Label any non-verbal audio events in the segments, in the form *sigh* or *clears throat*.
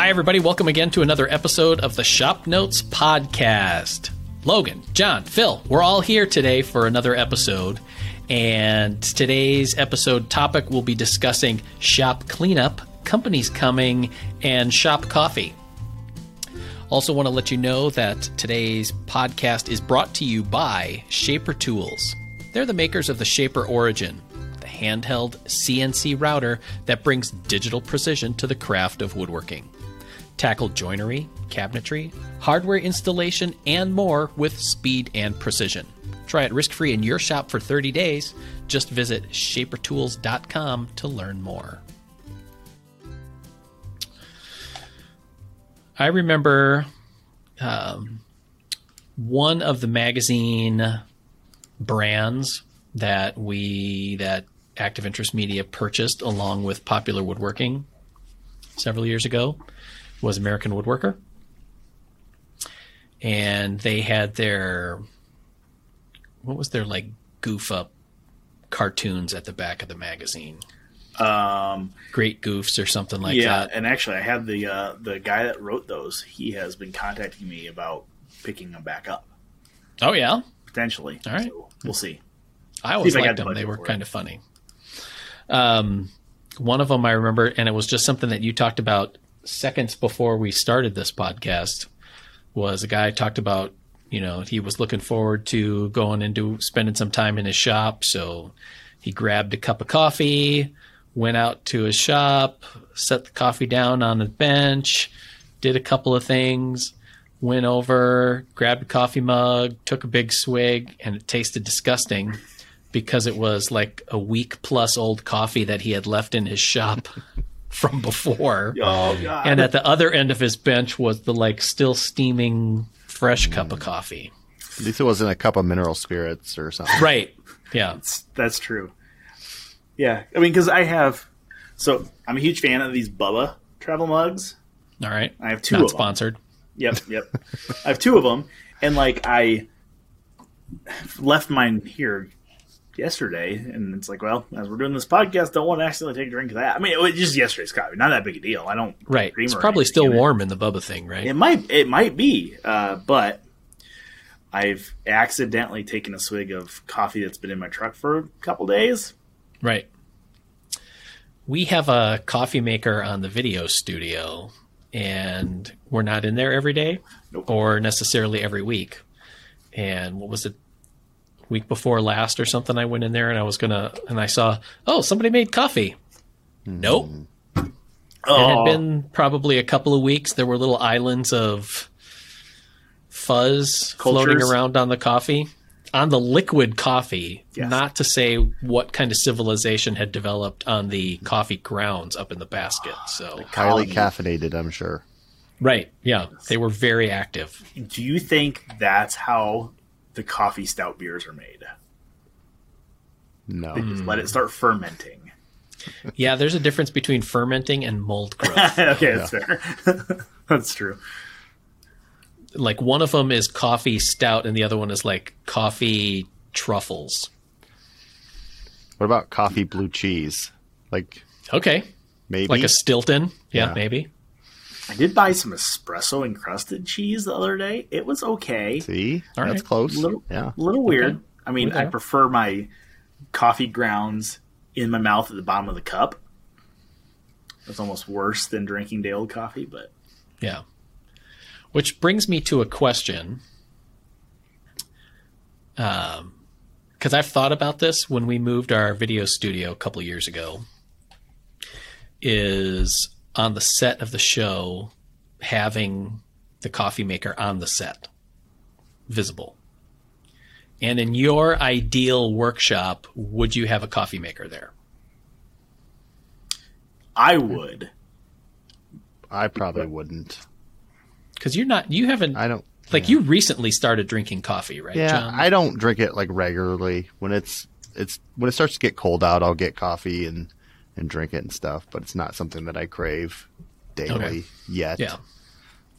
Hi, everybody. Welcome again to another episode of the Shop Notes Podcast. Logan, John, Phil, we're all here today for another episode. And today's episode topic will be discussing shop cleanup, companies coming, and shop coffee. Also, want to let you know that today's podcast is brought to you by Shaper Tools. They're the makers of the Shaper Origin, the handheld CNC router that brings digital precision to the craft of woodworking. Tackle joinery, cabinetry, hardware installation, and more with speed and precision. Try it risk free in your shop for 30 days. Just visit shapertools.com to learn more. I remember um, one of the magazine brands that we that Active Interest Media purchased along with Popular Woodworking several years ago was American Woodworker, and they had their what was their like goof up cartoons at the back of the magazine. Um, Great goofs or something like yeah, that. and actually, I have the uh, the guy that wrote those. He has been contacting me about picking them back up Oh yeah, potentially. All right. So we'll see. I always See liked them. They were for it. kind of funny. Um, one of them I remember, and it was just something that you talked about seconds before we started this podcast. Was a guy talked about, you know, he was looking forward to going into spending some time in his shop, so he grabbed a cup of coffee, went out to his shop, set the coffee down on the bench, did a couple of things, went over, grabbed a coffee mug, took a big swig, and it tasted disgusting because it was like a week plus old coffee that he had left in his shop *laughs* from before. *laughs* Oh god! And at the other end of his bench was the like still steaming fresh mm. cup of coffee. At least it wasn't a cup of mineral spirits or something. Right. Yeah. that's, that's true. Yeah, I mean, because I have. So I'm a huge fan of these Bubba travel mugs. All right. I have two Not of them. sponsored. Yep, yep. I have two of them, and like I left mine here yesterday, and it's like, well, as we're doing this podcast, don't want to accidentally take a drink of that. I mean, it was just yesterday's coffee, not that big a deal. I don't Right. It's probably still in it. warm in the Bubba thing, right? It might, it might be, uh, but I've accidentally taken a swig of coffee that's been in my truck for a couple days. Right. We have a coffee maker on the video studio, and we're not in there every day Nope. or necessarily every week. And what was it? Week before last or something, I went in there and I was gonna, and I saw, oh, somebody made coffee. Nope. Hmm. It Oh, had been probably a couple of weeks. There were little islands of fuzz floating around on the coffee, on the liquid coffee. Yes. Not to say what kind of civilization had developed on the coffee grounds up in the basket. Ah, so, Highly Colony. caffeinated, I'm sure. right, yeah, they were very active. do you think that's how the coffee stout beers are made? No. They just let it start fermenting. Yeah, there's a difference between fermenting and mold *laughs* growth. okay, that's fair. *laughs* that's true. like one of them is coffee stout, and the other one is like coffee truffles. What about coffee blue cheese? Like Okay, maybe like a Stilton. Yeah, Yeah. maybe. I did buy some espresso encrusted cheese the other day. It was okay. See? All That's right. close. Little- yeah. A little weird. I mean, I prefer my coffee grounds in my mouth at the bottom of the cup. It's almost worse than drinking day old coffee, but Yeah. Which brings me to a question. Um, because I've thought about this when we moved our video studio a couple years ago. Is on the set of the show having the coffee maker on the set, visible. And in your ideal workshop, would you have a coffee maker there? I would. I probably wouldn't. Because you're not, you haven't, I don't like, you recently started drinking coffee, right, Yeah, John? I don't drink it like regularly. When it's it's when it starts to get cold out, I'll get coffee and and drink it and stuff, but it's not something that I crave daily Okay. yet. yeah.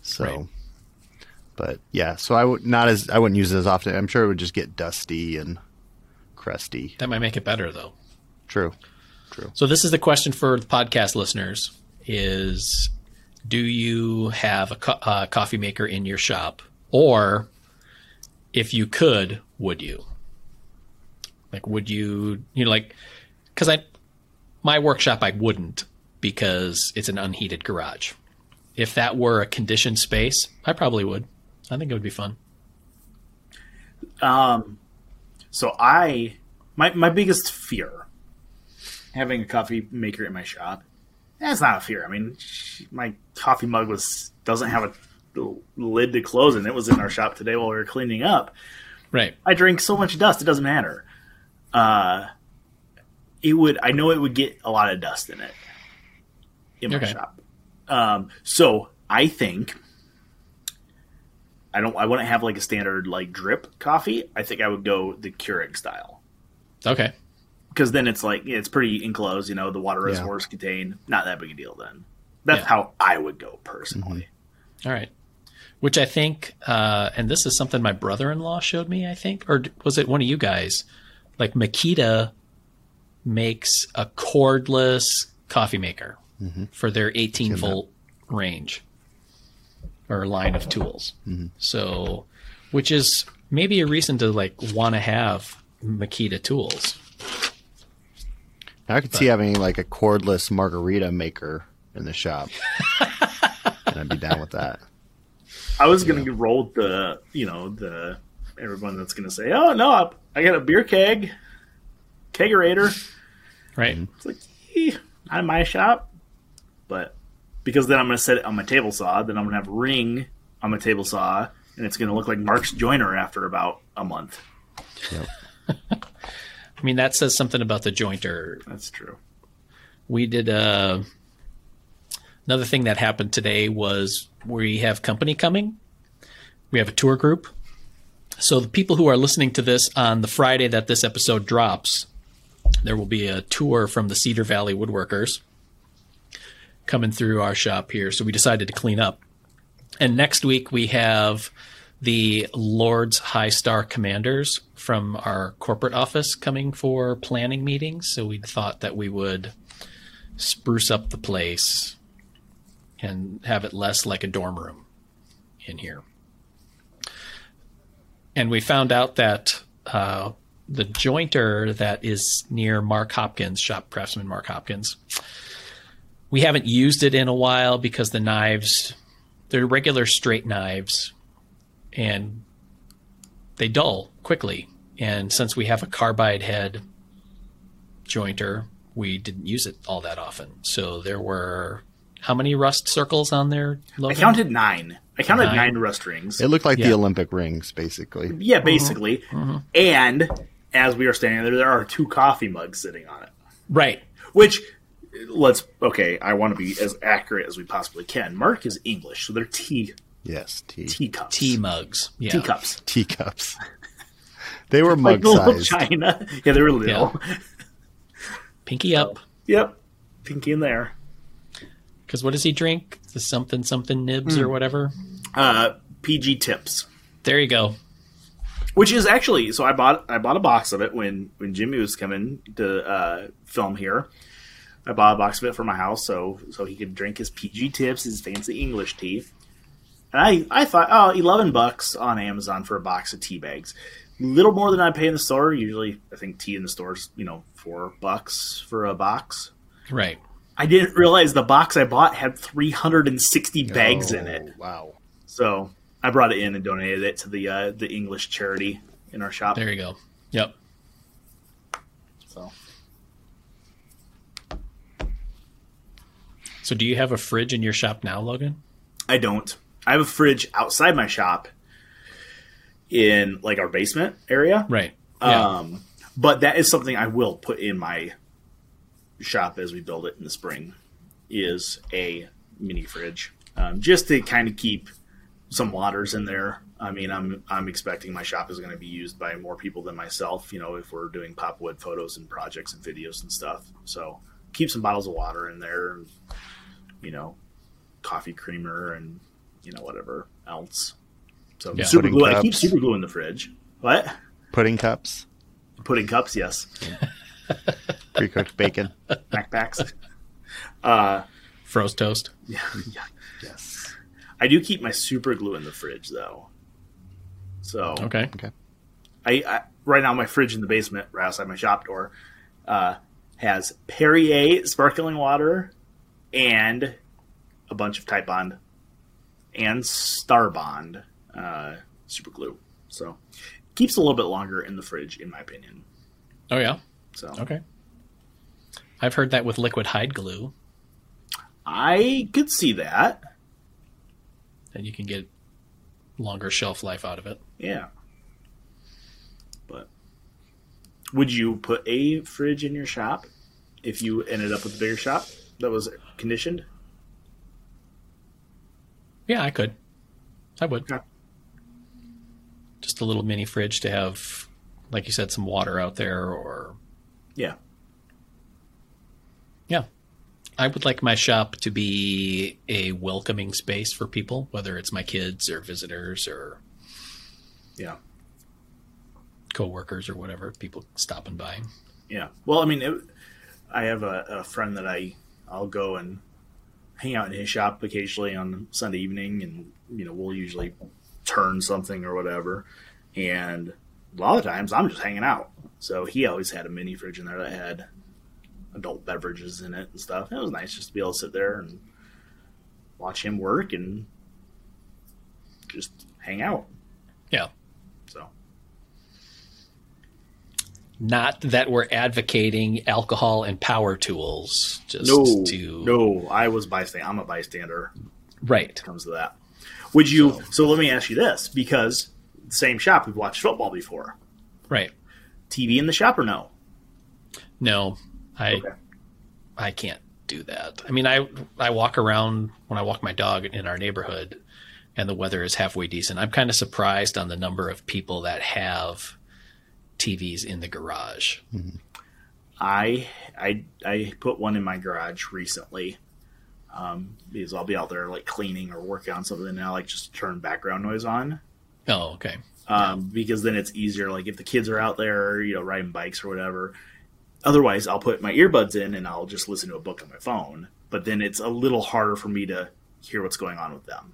So, Right. but yeah, so I would not as I wouldn't use it as often. I'm sure it would just get dusty and crusty. That might make it better, though. True, true. So this is the question for the podcast listeners: Is do you have a co- uh, coffee maker in your shop? Or if you could, would you? Like, would you, you know, like, because I, my workshop, I wouldn't because it's an unheated garage. If that were a conditioned space, I probably would. I think it would be fun. Um, so I my my biggest fear having a coffee maker in my shop. That's not a fear. I mean, sh- my coffee mug was doesn't have a lid to close, and it was in our shop today while we were cleaning up. Right. I drink so much dust; it doesn't matter. Uh, it would. I know it would get a lot of dust in it in my Okay. shop. Um, so I think I don't. I wouldn't have like a standard like drip coffee. I think I would go the Keurig style Okay. because then it's like it's pretty enclosed. You know, the water Yeah. reservoirs contained. Not that big a deal. Then that's Yeah. how I would go personally. All right. Which I think, uh, and this is something my brother in law showed me, I think, or was it one of you guys? Like Makita makes a cordless coffee maker mm-hmm. for their 18 volt range or line of tools. Mm-hmm. So, which is maybe a reason to like want to have Makita tools. I could see having like a cordless margarita maker in the shop. *laughs* and I'd be down with that. I was gonna roll with the you know the everyone that's gonna say, oh no, I, I got a beer keg, kegerator. Right. It's like eh, not in my shop, but because then I'm gonna set it on my table saw. Then I'm gonna have ring on my table saw, and it's gonna look like Mark's joiner after about a month. *laughs* I mean, that says something about the jointer That's true. we did uh, another thing that happened today was we have company coming we have a tour group so the people who are listening to this on the friday that this episode drops there will be a tour from the cedar valley woodworkers coming through our shop here so we decided to clean up and next week we have the Lord's High Star Commanders from our corporate office coming for planning meetings. So we thought that we would spruce up the place and have it less like a dorm room in here. And we found out that uh, the jointer that is near Mark Hopkins, shop craftsman Mark Hopkins, we haven't used it in a while because the knives, they're regular straight knives and they dull quickly. And since we have a carbide head jointer, we didn't use it all that often. So there were how many rust circles on there? I counted nine. I counted Nine. nine, rust rings. It looked like Yeah. the Olympic rings, basically. yeah, basically. Mm-hmm. Mm-hmm. And as we are standing there, there are two coffee mugs sitting on it. right. Which, let's okay. I want to be as accurate as we possibly can. Mark is English, so they're tea Yes, tea. teacups. Tea mugs. Yeah. teacups. Teacups. *laughs* they were mug the little sized. china. Yeah, they were little. Pinky up. Yep. Pinky in there. Because what does he drink? The something something nibs or whatever. Uh, PG tips. There you go. Which is actually so I bought I bought a box of it when when Jimmy was coming to uh, film here. I bought a box of it for my house so so he could drink his PG tips, his fancy English tea. And I I thought oh 11 bucks on Amazon for a box of tea bags. Little more than I pay in the store. Usually I think tea in the stores, you know, 4 bucks for a box. Right. I didn't realize the box I bought had 360 bags in it. Oh, Wow. So I brought it in and donated it to the uh, the English charity in our shop. There you go. Yep. So So do you have a fridge in your shop now, Logan? I don't. I have a fridge outside my shop in like our basement area. Right. Yeah. Um, but that is something I will put in my shop as we build it in the spring. Is a mini fridge um, just to kind of keep some waters in there. I mean, I'm I'm expecting my shop is going to be used by more people than myself. You know, if we're doing popwood photos and projects and videos and stuff. So keep some bottles of water in there. And, you know, coffee creamer and you know whatever else. So Yeah. super Pudding glue. I keep super glue in the fridge. What? Pudding cups, Pudding cups, yes. *laughs* pre cooked bacon. Backpacks. uh, Froze toast. *laughs* yeah, yeah. I do keep my super glue in the fridge though. So Okay. Okay. I, I right now my fridge in the basement right outside my shop door uh, has Perrier sparkling water and a bunch of Type Bond and Star Bond uh, super glue. So keeps a little bit longer in the fridge, in my opinion. Oh yeah. So Okay. I've heard that with liquid hide glue, I could see that. And you can get longer shelf life out of it. Yeah. But would you put a fridge in your shop if you ended up with a bigger shop that was conditioned? Yeah, I could. I would. Just a little mini fridge to have, like you said, some water out there, or yeah. I would like my shop to be a welcoming space for people, whether it's my kids or visitors or Yeah. coworkers or whatever, people stopping by. Yeah. Well, I mean, it, I have a, a friend that I I'll go and hang out in his shop occasionally on Sunday evening, and you know we'll usually turn something or whatever. And a lot of times I'm just hanging out. So he always had a mini fridge in there that had adult beverages in it and stuff. It was nice just to be able to sit there and watch him work and just hang out. Yeah. So Not that we're advocating alcohol and power tools, just no, to no, I was bystander. I'm a bystander. right. comes to that. Would you? So, let me ask you this, because same shop we've watched football before. Right. TV in the shop or no? No, I Okay. I can't do that. I mean, I I walk around when I walk my dog in our neighborhood, and the weather is halfway decent. I'm kind of surprised on the number of people that have TVs in the garage. I I I put one in my garage recently. Um, because I'll be out there like cleaning or working on something, and I like just turn background noise on. Oh, okay. Um, because then it's easier. Like if the kids are out there, you know, riding bikes or whatever. Otherwise, I'll put my earbuds in and I'll just listen to a book on my phone. But then it's a little harder for me to hear what's going on with them.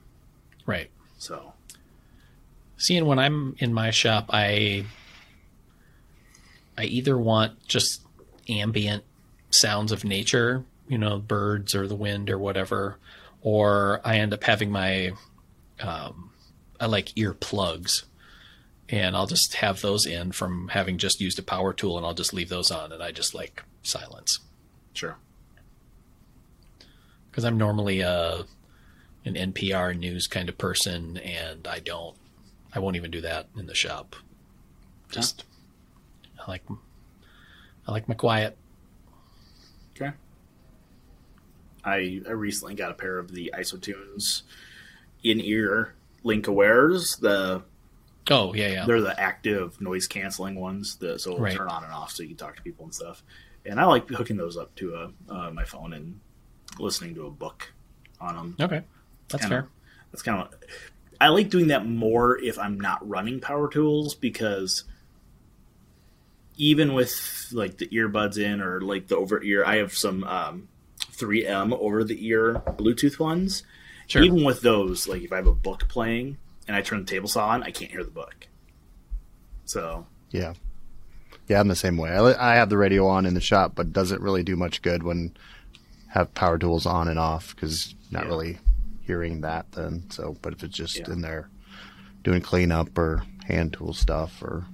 Right. So Seeing when I'm in my shop, I I either want just ambient sounds of nature, you know, birds or the wind or whatever, or I end up having my um, I like earplugs, and I'll just have those in from having just used a power tool, and I'll just leave those on, and I just like silence sure. because I'm normally a an NPR news kind of person, and I don't, I won't even do that in the shop. Just, I like, I like my quiet. Okay. I I recently got a pair of the Isotunes in ear Link Awares. The Oh yeah, yeah, they're the active noise canceling ones, that so it'll Right. turn on and off so you can talk to people and stuff. And I like hooking those up to a, uh, my phone and listening to a book on them. okay, that's Kinda- fair. That's kind of I like doing that more if I'm not running power tools because even with like the earbuds in or like the over ear, I have some um, 3M over the ear Bluetooth ones. Sure. Even with those, like if I have a book playing and I turn the table saw on, I can't hear the book. So Yeah. Yeah, I'm the same way. I, I have the radio on in the shop, but doesn't really do much good when have power tools on and off because not Yeah. really hearing that then. So, but if it's just Yeah. in there doing cleanup or hand tool stuff or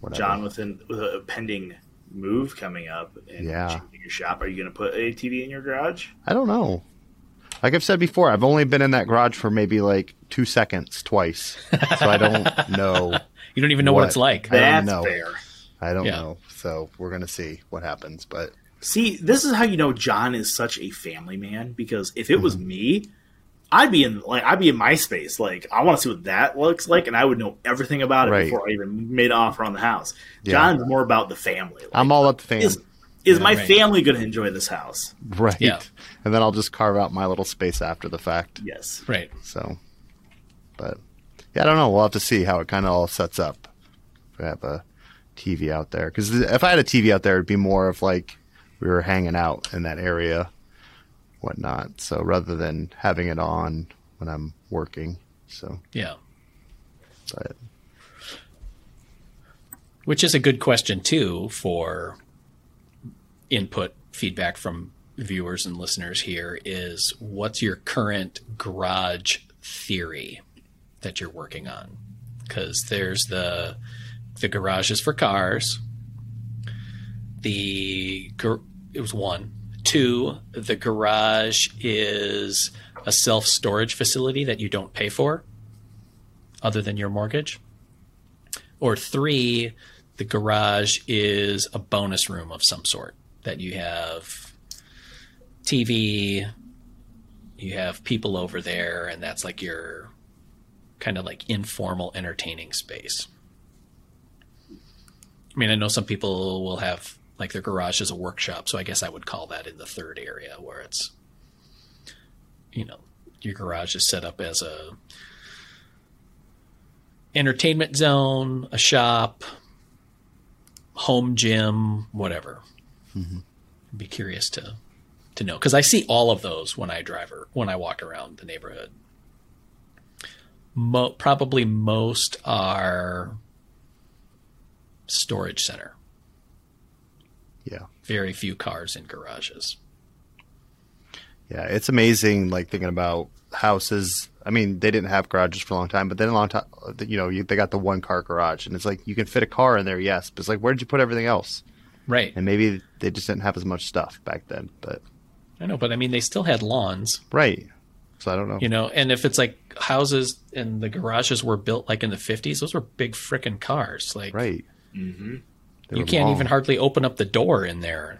whatever. John, within with a pending move coming up and Yeah. your shop, are you going to put a TV in your garage? I don't know. Like I've said before, I've only been in that garage for maybe like two seconds twice, so I don't *laughs* know. You don't even know what, What? it's like. I don't That's know. fair. I don't Yeah. know. So we're gonna see what happens. But See, this is how you know John is such a family man because if it Mm-hmm. was me, I'd be in like I'd be in MySpace. Like I want to see what that looks like, and I would know everything about it Right. before I even made an offer on the house. Yeah. John's more about the family. Like, I'm all up the fan. Is is my right. family going to enjoy this house? right. Yeah. And then I'll just carve out my little space after the fact. Yes. Right. So, but yeah, I don't know. We'll have to see how it kind of all sets up. If we have a TV out there, because if I had a TV out there, it'd be more of like we were hanging out in that area, whatnot. So rather than having it on when I'm working. So, Yeah. but Which is a good question too for input feedback from viewers and listeners here is what's your current garage theory that you're working on? Cuz there's the the garages for cars. The it was one. Two, the garage is a self-storage facility that you don't pay for other than your mortgage. Or three, the garage is a bonus room of some sort that you have TV, you have people over there, and that's like your kind of like informal entertaining space. I mean, I know some people will have like their garage as a workshop, so I guess I would call that in the third area where it's, you know, your garage is set up as a entertainment zone, a shop, home gym, whatever. I'd be curious to to know because I see all of those when I drive or when I walk around the neighborhood. Mo- probably most are storage center. yeah. Very few cars in garages. Yeah, it's amazing. Like thinking about houses. I mean, they didn't have garages for a long time, but then a long time, you know, you, they got the one car garage, and it's like you can fit a car in there, yes, but it's like where did you put everything else? Right. And maybe they just didn't have as much stuff back then. But I know, but I mean, they still had lawns. right, so I don't know. you know and if it's like houses and the garages were built like in the 50s those were big frickin' cars like right, Mm-hmm. You can't long. even hardly open up the door in there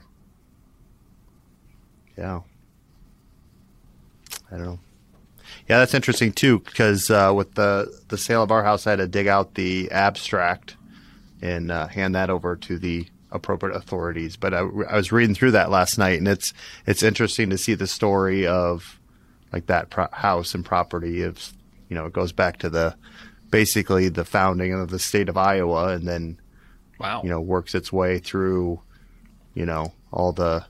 Yeah. I don't know. Yeah, that's interesting too, because uh, with the the sale of our house, I had to dig out the abstract and uh, hand that over to the appropriate authorities. But I, I was reading through that last night, and it's it's interesting to see the story of like that pro- house and property. Of you know, it goes back to the basically the founding of the state of Iowa, and then wow you know works its way through you know all the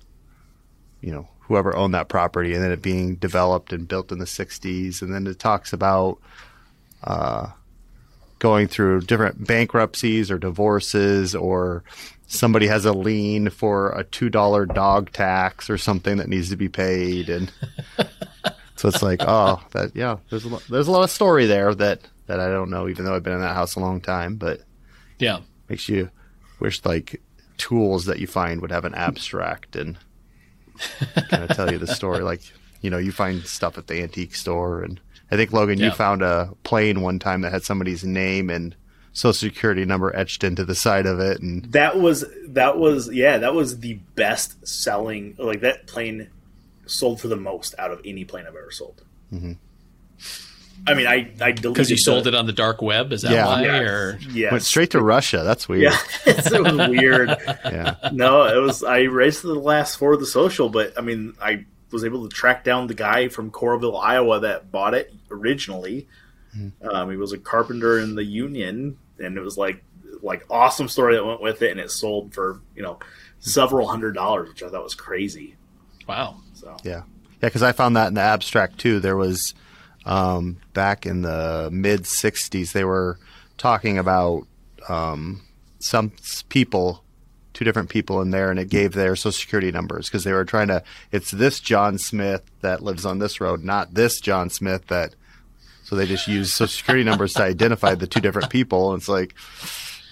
you know whoever owned that property and then it being developed and built in the 60s and then it talks about uh, going through different bankruptcies or divorces or somebody has a lien for a $2 dog tax or something that needs to be paid and *laughs* so it's like oh that yeah there's a lot, there's a lot of story there that that I don't know even though I've been in that house a long time but yeah makes you wish like tools that you find would have an abstract and kind of tell you the story. *laughs* Like, you know, you find stuff at the antique store, and I think Logan, Yeah. you found a plane one time that had somebody's name and social security number etched into the side of it, and That was that was yeah that was the best selling like that plane sold for the most out of any plane I've ever sold. Mhm. I mean, I I deleted because you sold it on the dark web is that Yeah. why Yes, or yes. went straight to Russia. That's weird. Yeah, *laughs* it was weird. Yeah. No, it was I raced to the last for the social, but I mean, I was able to track down the guy from Coralville, Iowa, that bought it originally. Um, he was a carpenter in the union, and it was like like awesome story that went with it, and it sold for you know several hundred dollars, which I thought was crazy. wow So Yeah, yeah, because I found that in the abstract too. There was um, back in the mid '60s, they were talking about um, some people, two different people in there, and it gave their social security numbers because they were trying to. It's this John Smith that lives on this road, not this John Smith that. So they just use social security numbers to identify the two different people. And it's like.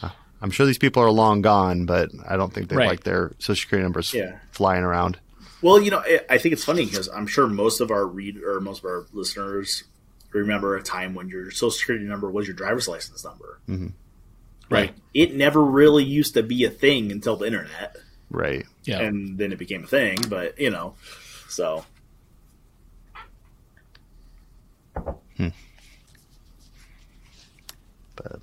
uh, I'm sure these people are long gone, but I don't think they Right. like their social security numbers Yeah. flying around. Well, you know, I- I think it's funny because I'm sure most of our read or most of our listeners remember a time when your social security number was your driver's license number. right It never really used to be a thing until the internet, Right. yeah and then it became a thing. But you know, so But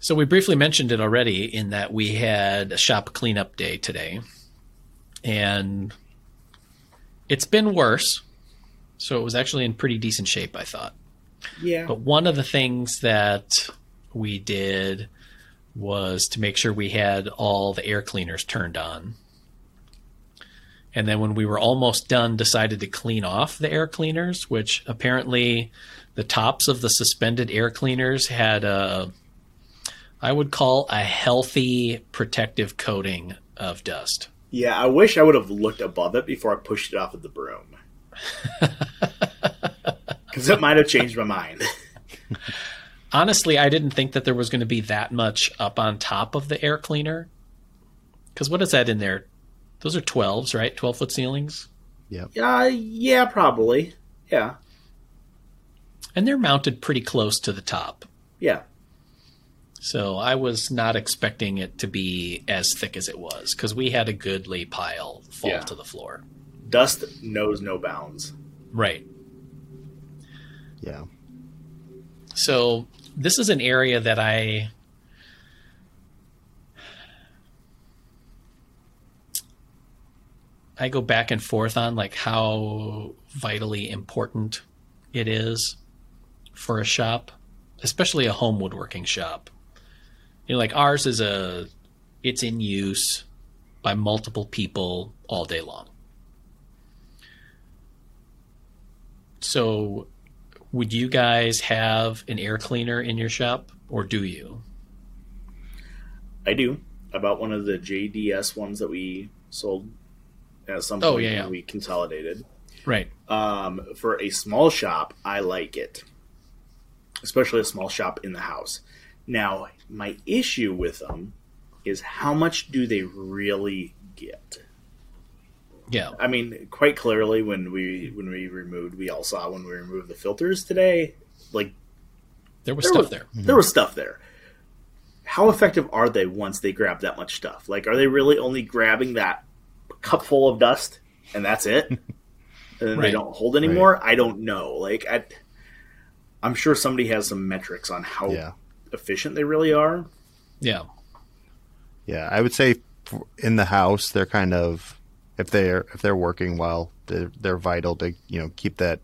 So we briefly mentioned it already in that we had a shop cleanup day today, and it's been worse. So it was actually in pretty decent shape, I thought. yeah, But one of the things that we did was to make sure we had all the air cleaners turned on. And then when we were almost done, decided to clean off the air cleaners, which apparently the tops of the suspended air cleaners had a, I would call a healthy protective coating of dust. Yeah, I wish I would have looked above it before I pushed it off with the broom. *laughs* Because it might have changed my mind. *laughs* Honestly, I didn't think that there was going to be that much up on top of the air cleaner. Because what is that in there? Those are 12s, right? 12 foot ceilings? Yeah. Uh, yeah, probably. Yeah. And they're mounted pretty close to the top. Yeah. So I was not expecting it to be as thick as it was because we had a goodly pile fall Yeah. to the floor. Dust knows no bounds. Right. Yeah. So this is an area that I I go back and forth on like how vitally important it is for a shop, especially a home woodworking shop. You know, like ours is a it's in use by multiple people all day long. So would you guys have an air cleaner in your shop or do you? I do. I bought one of the JDS ones that we sold at some Oh, point yeah, yeah. we consolidated. Right. Um, for a small shop, I like it, especially a small shop in the house. Now, my issue with them is how much do they really get? Yeah. I mean, quite clearly, when we when we removed, we all saw when we removed the filters today, like There was There stuff was- there. there was stuff there. How effective are they once they grab that much stuff? Like, are they really only grabbing that cup full of dust and that's it? *laughs* and then they don't hold anymore? I don't know. Like, I, I'm sure somebody has some metrics on how Yeah. efficient they really are. Yeah. Yeah, I would say in the house they're kind of if they're if they're working well, they're, they're vital to you know keep that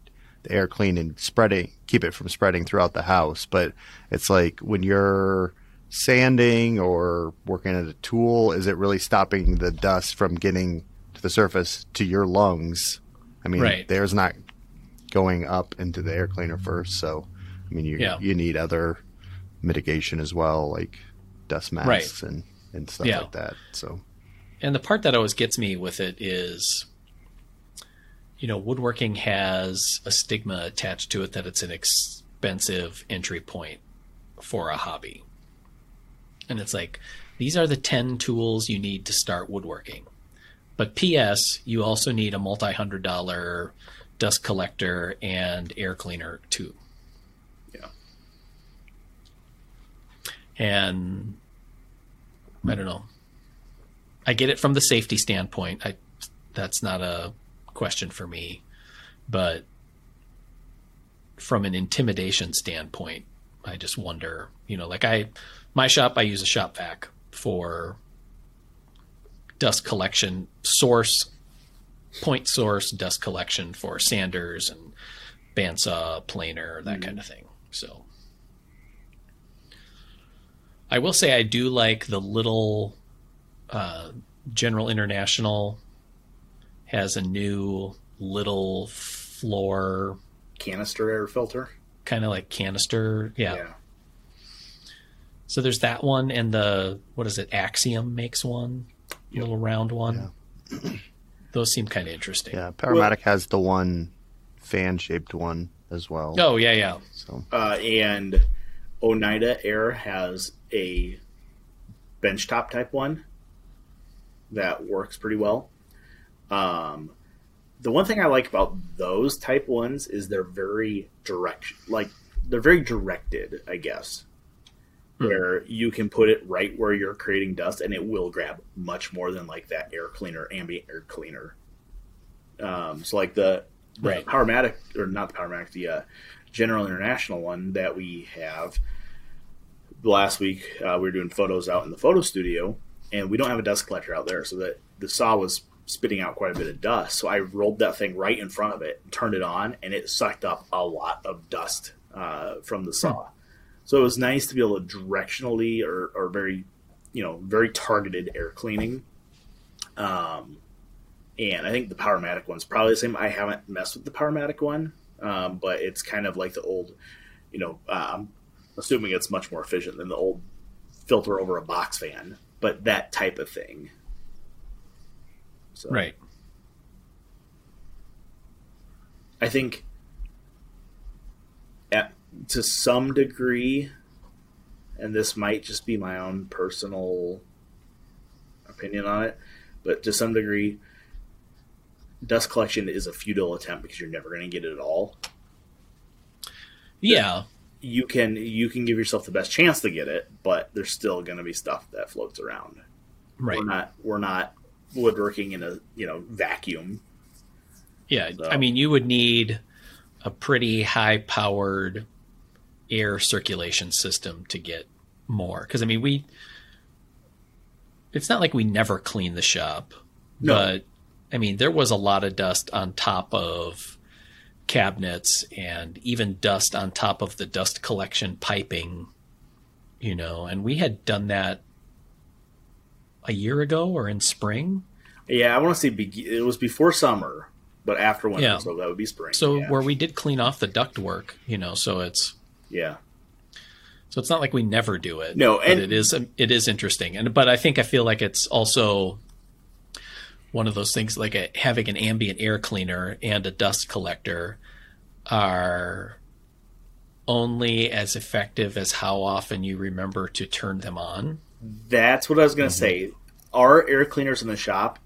air clean and spreading, keep it from spreading throughout the house. But it's like when you're sanding or working at a tool, is it really stopping the dust from getting to the surface to your lungs? I mean, Right. there's not going up into the air cleaner first, so I mean you Yeah. you need other mitigation as well, like dust masks and and stuff Yeah. like that. So And the part that always gets me with it is, you know, woodworking has a stigma attached to it that it's an expensive entry point for a hobby. And it's like, these are the 10 tools you need to start woodworking. But P.S., you also need a multi hundred dollar dust collector and air cleaner too. Yeah. And I don't know. I get it from the safety standpoint. I that's not a question for me, but from an intimidation standpoint, I just wonder, you know, like I my shop I use a shop vac for dust collection source point source dust collection for sanders and bandsaw planer that kind of thing. So I will say I do like the little uh, General International has a new little floor Canister air filter. kind of like canister. Yeah. So there's that one and the what is it? Axiom makes one, little round one. *clears throat* Those seem kind of interesting. yeah, Powermatic has the one fan shaped one as well. Oh yeah, yeah. So Uh, and Oneida Air has a benchtop type one that works pretty well. Um, the one thing I like about those type ones is they're very direct, like they're very directed, I guess, where you can put it right where you're creating dust, and it will grab much more than like that air cleaner, ambient air cleaner. Um, so like the, the Right. Powermatic or not the Powermatic, the uh, General International one that we have. Last week uh, we were doing photos out in the photo studio, and we don't have a dust collector out there, so that the saw was spitting out quite a bit of dust. So I rolled that thing right in front of it, turned it on, and it sucked up a lot of dust uh, from the saw. So it was nice to be able to directionally or, or very, you know, very targeted air cleaning. Um, and I think the Powermatic one's probably the same. I haven't messed with the Powermatic one, um, but it's kind of like the old, you know, uh, I'm assuming it's much more efficient than the old filter over a box fan, but that type of thing. So, Right. I think to some degree, and this might just be my own personal opinion on it, but to some degree, dust collection is a futile attempt because you're never going to get it at all. Yeah. You can you can give yourself the best chance to get it, but there's still going to be stuff that floats around. Right. We're not we're not woodworking in a you know vacuum. Yeah, So- I mean, you would need a pretty high powered air circulation system to get more. Because, I mean, we. It's not like we never clean the shop, No. but I mean, there was a lot of dust on top of cabinets and even dust on top of the dust collection piping, you know, and we had done that a year ago or in spring. Yeah, I want to say be- it was before summer, but after winter, Yeah. so that would be spring. So yeah. where we did clean off the duct work, you know, so it's yeah. So it's not like we never do it. No, but and- it is it is interesting, and but I think I feel like it's also one of those things like a, having an ambient air cleaner and a dust collector are only as effective as how often you remember to turn them on. That's what I was going to Mm-hmm. say. Our air cleaners in the shop,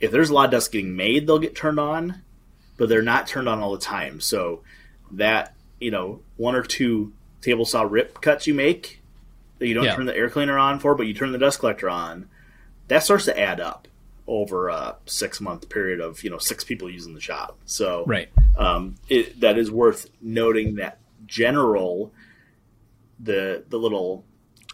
if there's a lot of dust getting made, they'll get turned on, but they're not turned on all the time. So that, you know, one or two table saw rip cuts you make that you don't Yeah. turn the air cleaner on for, but you turn the dust collector on, that starts to add up over a six month period of, you know, six people using the shop. So Right. um, it, that is worth noting that general the the little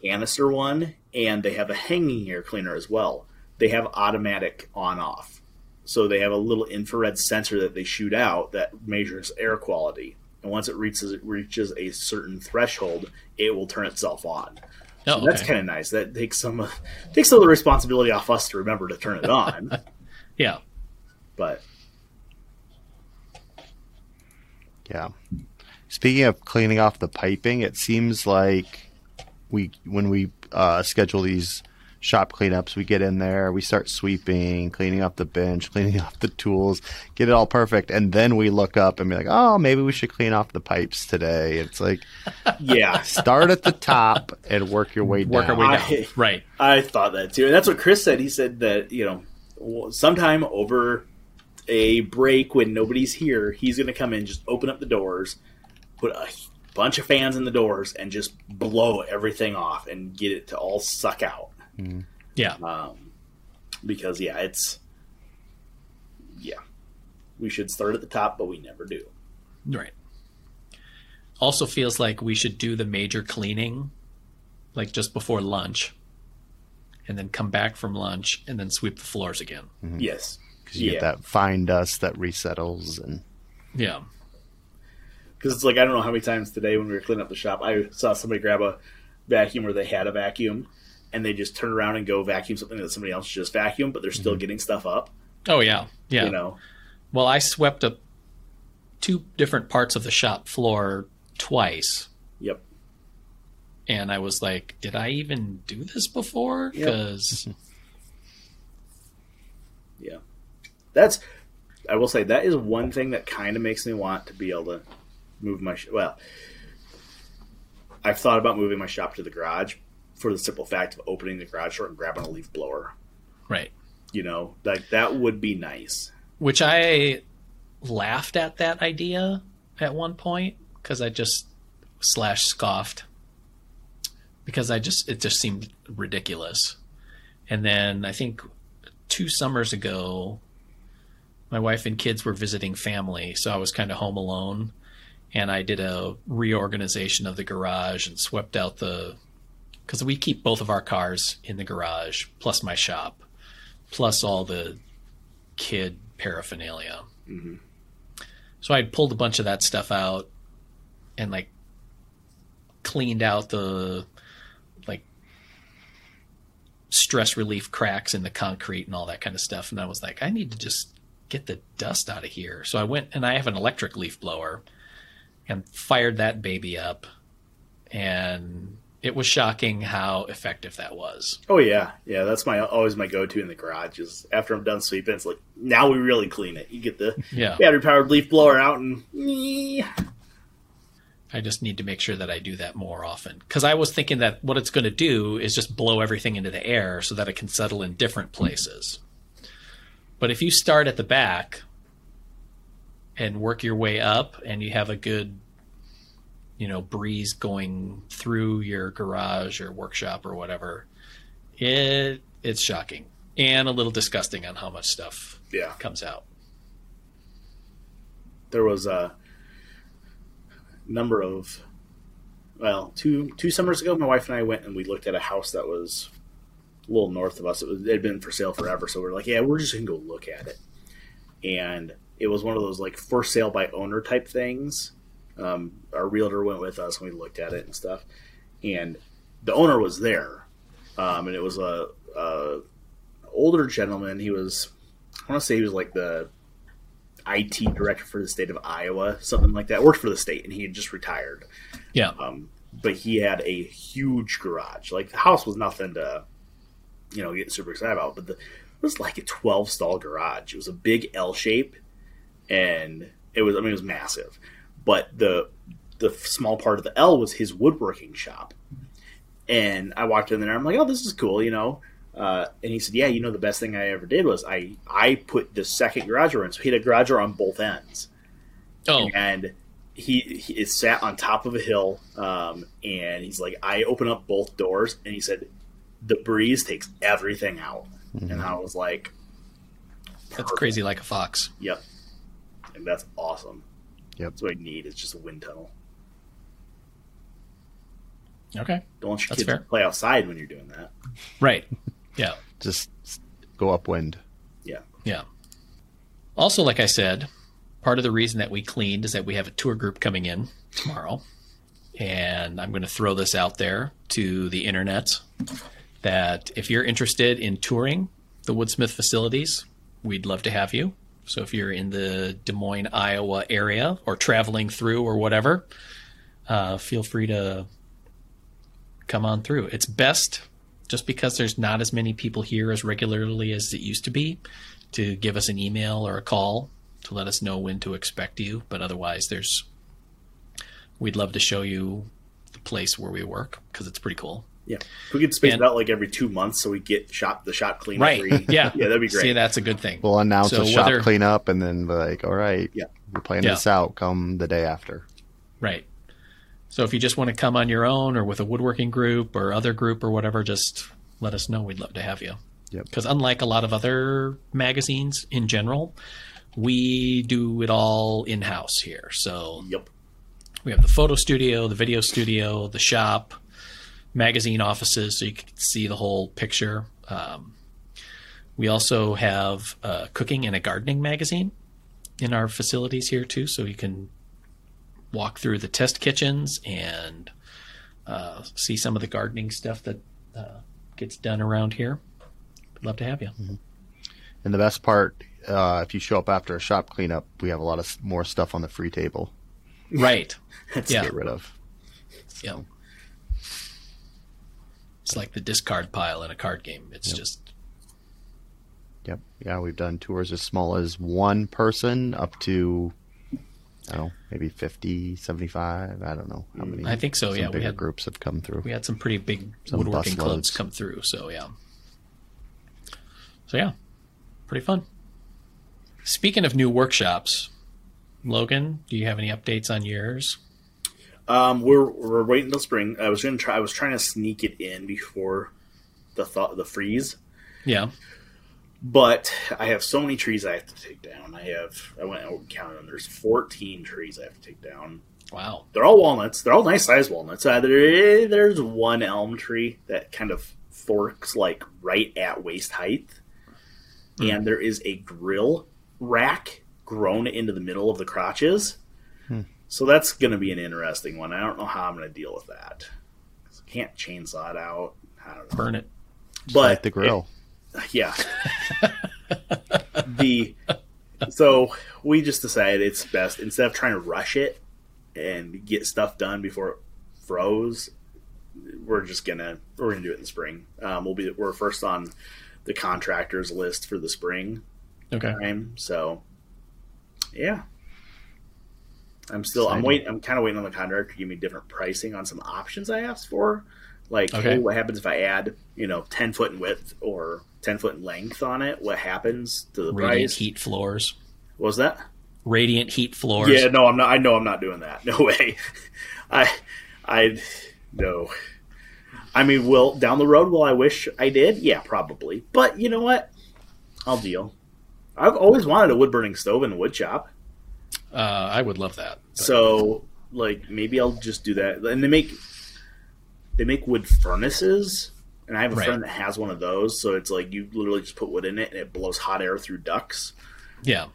canister one and they have a hanging air cleaner as well they have automatic on off so they have a little infrared sensor that they shoot out that measures air quality and once it reaches it reaches a certain threshold it will turn itself on Oh, so that's kind of nice that takes some uh, *laughs* takes some of the responsibility off us to remember to turn it on *laughs* yeah. but Yeah. Speaking of cleaning off the piping, it seems like we when we uh, schedule these shop cleanups, we get in there, we start sweeping, cleaning up the bench, *laughs* cleaning up the tools, get it all perfect, and then we look up and be like, "Oh, maybe we should clean off the pipes today." It's like yeah *laughs* start at the top and work your way Work down. our way down. I- right. I thought that too, and that's what Chris said. He said that you know, sometime over a break when nobody's here, he's going to come in, just open up the doors, put a bunch of fans in the doors, and just blow everything off and get it to all suck out. Yeah. Um, because yeah, it's yeah, we should start at the top, but we never do. Right. Also feels like we should do the major cleaning like just before lunch and then come back from lunch and then sweep the floors again. Yes, because you yeah. get that fine dust that resettles and Yeah. because it's like I don't know how many times today when we were cleaning up the shop, I saw somebody grab a vacuum or they had a vacuum, and they just turn around and go vacuum something that somebody else just vacuumed, but they're still mm-hmm. getting stuff up. Oh yeah. Yeah. You know, Well, I swept up two different parts of the shop floor twice yep. and I was like, did I even do this before? Yep. Cuz *laughs* Yeah, that's. I will say that is one thing that kind of makes me want to be able to move my sh- well. I've thought about moving my shop to the garage for the simple fact of opening the garage door and grabbing a leaf blower. right. You know, like that would be nice. Which I laughed at that idea at one point because I just slash scoffed because I just it just seemed ridiculous. And then I think two summers ago, my wife and kids were visiting family, so I was kind of home alone, and I did a reorganization of the garage and swept out the because we keep both of our cars in the garage plus my shop plus all the kid paraphernalia. Mhm. So I pulled a bunch of that stuff out and like cleaned out the like stress relief cracks in the concrete and all that kind of stuff. And I was like, I need to just get the dust out of here. So I went and I have an electric leaf blower and fired that baby up. And it was shocking how effective that was. Oh yeah, yeah. That's my always my go to in the garage. Is after I'm done sweeping, it's like now we really clean it. You get the *laughs* Yeah. battery powered leaf blower out and I just need to make sure that I do that more often. Because I was thinking that what it's going to do is just blow everything into the air so that it can settle in different places. But if you start at the back and work your way up and you have a good, you know, breeze going through your garage or workshop or whatever, it it's shocking and a little disgusting on how much stuff yeah. comes out. There was a number of well, two two summers ago, my wife and I went and we looked at a house that was a little north of us. It, was, it had been for sale forever, so we are like, yeah, we're just gonna go look at it. And it was one of those like for sale by owner type things. Um, our realtor went with us and we looked at it and stuff. And the owner was there, um, and it was a, a older gentleman. He was, I want to say he was like the IT director for the state of Iowa, something like that. Worked for the state, and he had just retired. Yeah. Um, but he had a huge garage. Like the house was nothing to, you know, get super excited about. But the, it was like a twelve stall garage. It was a big L shape, and it was I mean it was massive. But the the small part of the L was his woodworking shop. And I walked in there. I'm like, oh, this is cool, you know. Uh, and he said, yeah, you know, the best thing I ever did was I I put the second garage door in. So he had a garage door on both ends Oh, and he, he is sat on top of a hill um, and he's like i open up both doors and he said the breeze takes everything out and i was like that's crazy like a fox. yep and that's awesome Yep. that's what i need It's just a wind tunnel Okay. don't want your That's kids fair. to play outside when you're doing that Right. *laughs* Yeah. Just go upwind. yeah Yeah. Also, like I said, part of the reason that we cleaned is that we have a tour group coming in tomorrow. And I'm going to throw this out there to the internet that if you're interested in touring the Woodsmith facilities, we'd love to have you. So if you're in the Des Moines, Iowa area or traveling through or whatever, uh, feel free to come on through. It's best just because there's not as many people here as regularly as it used to be to give us an email or a call to let us know when to expect you. But otherwise, there's we'd love to show you the place where we work because it's pretty cool. Yeah if we could space And- it out like every two months so we get shop the shop clean Right? every *laughs* Yeah. yeah that'd be great See, that's a good thing. We'll announce So a shop whether- cleanup and then be like, all right, Yeah. we're planning Yeah. this out. Come the day after. Right. So if you just want to come on your own or with a woodworking group or other group or whatever, just let us know. We'd love to have you. Yep. Because unlike a lot of other magazines in general, we do it all in house here. So yep we have the photo studio, the video studio, the shop, magazine offices, so you can see the whole picture. Um, we also have a cooking and a gardening magazine in our facilities here too, so you can walk through the test kitchens and uh, see some of the gardening stuff that uh, gets done around here. We'd love to have you. And the best part, uh, if you show up after a shop cleanup, we have a lot of more stuff on the free table Right. *laughs* That's Yeah. to get rid of. Yeah. It's like the discard pile in a card game. It's just Yep. Yeah, we've done tours as small as one person up to, I don't know, maybe 50, 75. I don't know how many. I think so, yeah, we Bigger had- groups have come through. we had some pretty big Some woodworking clubs come through. So yeah. So yeah, pretty fun. Speaking of new workshops, Logan, do you have any updates on yours? Um, we're we're waiting until spring. I was gonna try. I was trying to sneak it in before the thought the freeze, Yeah. but I have so many trees I have to take down. I have I went out and counted them. There's 14 trees I have to take down. Wow. They're all walnuts. They're all nice sized walnuts. Uh, there, there's one elm tree that kind of forks like right at waist height, and there is a grill rack grown into the middle of the crotches. So that's going to be an interesting one. I don't know how I'm going to deal with that. Can't chainsaw it out. I don't know. Burn it. but Light the grill. yeah. *laughs* the so we just decided it's best instead of trying to rush it and get stuff done before it froze. We're just gonna we're gonna do it in the spring. Um, we'll be we're first on the contractors list for the spring Okay. time. So yeah, I'm still I'm waiting. I'm kind of waiting on the contractor to give me different pricing on some options I asked for. Like, Okay. hey, what happens if I add you know 10 foot in width or 10 foot in length on it? What happens to the Radiant price? heat floors. What was that? Radiant heat floors. Yeah, no, I'm not. I know I'm not doing that. *laughs* No way. I, I, no. I mean, will down the road, will I wish I did? Yeah, probably. But you know what? I'll deal. I've always wanted a wood burning stove and a wood shop. Uh, I would love that. but- So, like, maybe I'll just do that. And they make they make wood furnaces, and I have a Right. friend that has one of those. So it's like you literally just put wood in it, and it blows hot air through ducts. yeah.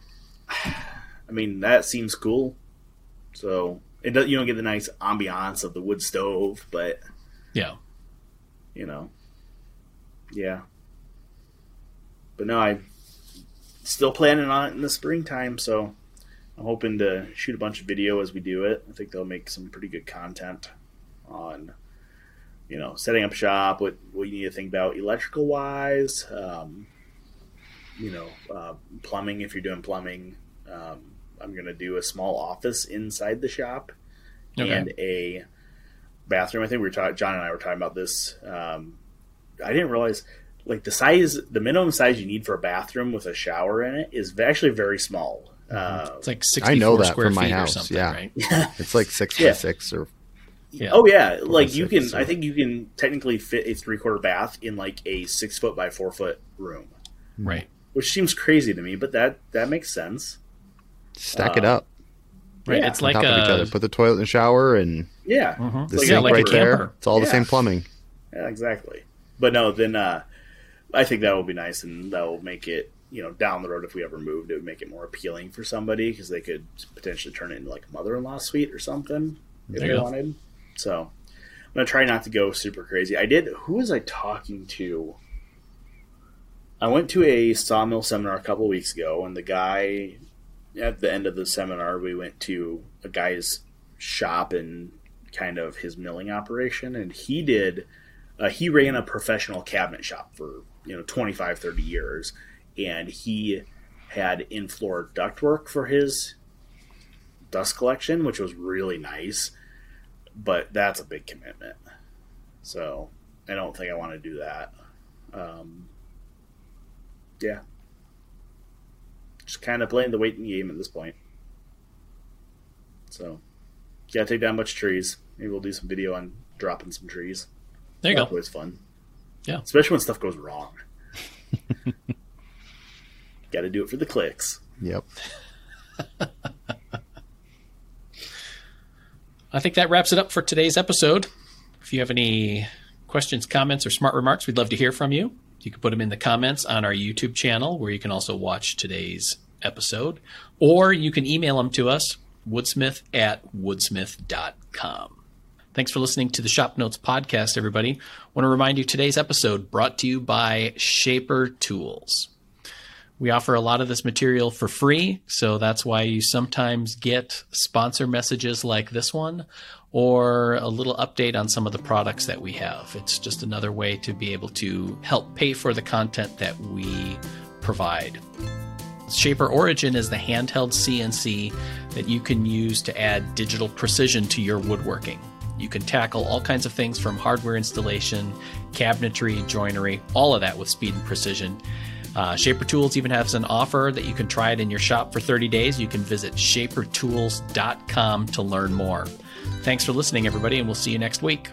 I mean, that seems cool. So it does, you don't get the nice ambiance of the wood stove, but Yeah. you know, yeah. But no, I'm still planning on it in the springtime, so I'm hoping to shoot a bunch of video as we do it. I think they'll make some pretty good content on, you know, setting up shop, what what you need to think about electrical wise, um, you know, uh, plumbing if you're doing plumbing. Um, I'm gonna do a small office inside the shop Okay. and a bathroom. I think we were talking. John and I were talking about this. Um, I didn't realize like the size, the minimum size you need for a bathroom with a shower in it is actually very small. Uh, It's like 64 I know that square from my feet or house, something, yeah. right? *laughs* It's like six Yeah. by six or Yeah. Oh yeah, like you can. so- I think you can technically fit a three quarter bath in like a six foot by four foot room, Right. which seems crazy to me, but that that makes sense. stack it Uh, up Right. Yeah. It's on like top of each a other. Put the toilet in the shower and Yeah, Mhm. the Like- sink yeah, like right there. It's all the same plumbing. yeah, exactly. But no, then uh, I think that will be nice, and that will make it you know down the road if we ever moved, it would make it more appealing for somebody because they could potentially turn it into like a mother in law suite or something if There they wanted. So I'm gonna try not to go super crazy. I did. Who was I talking to? I went to a sawmill seminar a couple weeks ago, and the guy at the end of the seminar, we went to a guy's shop and kind of his milling operation, and he did. Uh, he ran a professional cabinet shop for you know 25, 30 years, and he had in-floor ductwork for his dust collection, which was really nice. But that's a big commitment, so I don't think I want to do that. Um, yeah, just kind of playing the waiting game at this point. So, gotta take down a bunch of trees. Maybe we'll do some video on dropping some trees. there you That's go. always fun. Yeah. especially when stuff goes wrong. *laughs* Got to do it for the clicks. Yep. *laughs* I think that wraps it up for today's episode. If you have any questions, comments, or smart remarks, we'd love to hear from you. You can put them in the comments on our YouTube channel, where you can also watch today's episode, or you can email them to us, woodsmith at woodsmith.com. Thanks for listening to the Shop Notes podcast, everybody. I want to remind you today's episode brought to you by Shaper Tools. We offer a lot of this material for free, so that's why you sometimes get sponsor messages like this one or a little update on some of the products that we have. It's just another way to be able to help pay for the content that we provide. Shaper Origin is the handheld CNC that you can use to add digital precision to your woodworking. You can tackle all kinds of things from hardware installation, cabinetry, joinery, all of that with speed and precision. Uh, Shaper Tools even has an offer that you can try it in your shop for 30 days. You can visit shapertools.com to learn more. Thanks for listening, everybody, and we'll see you next week.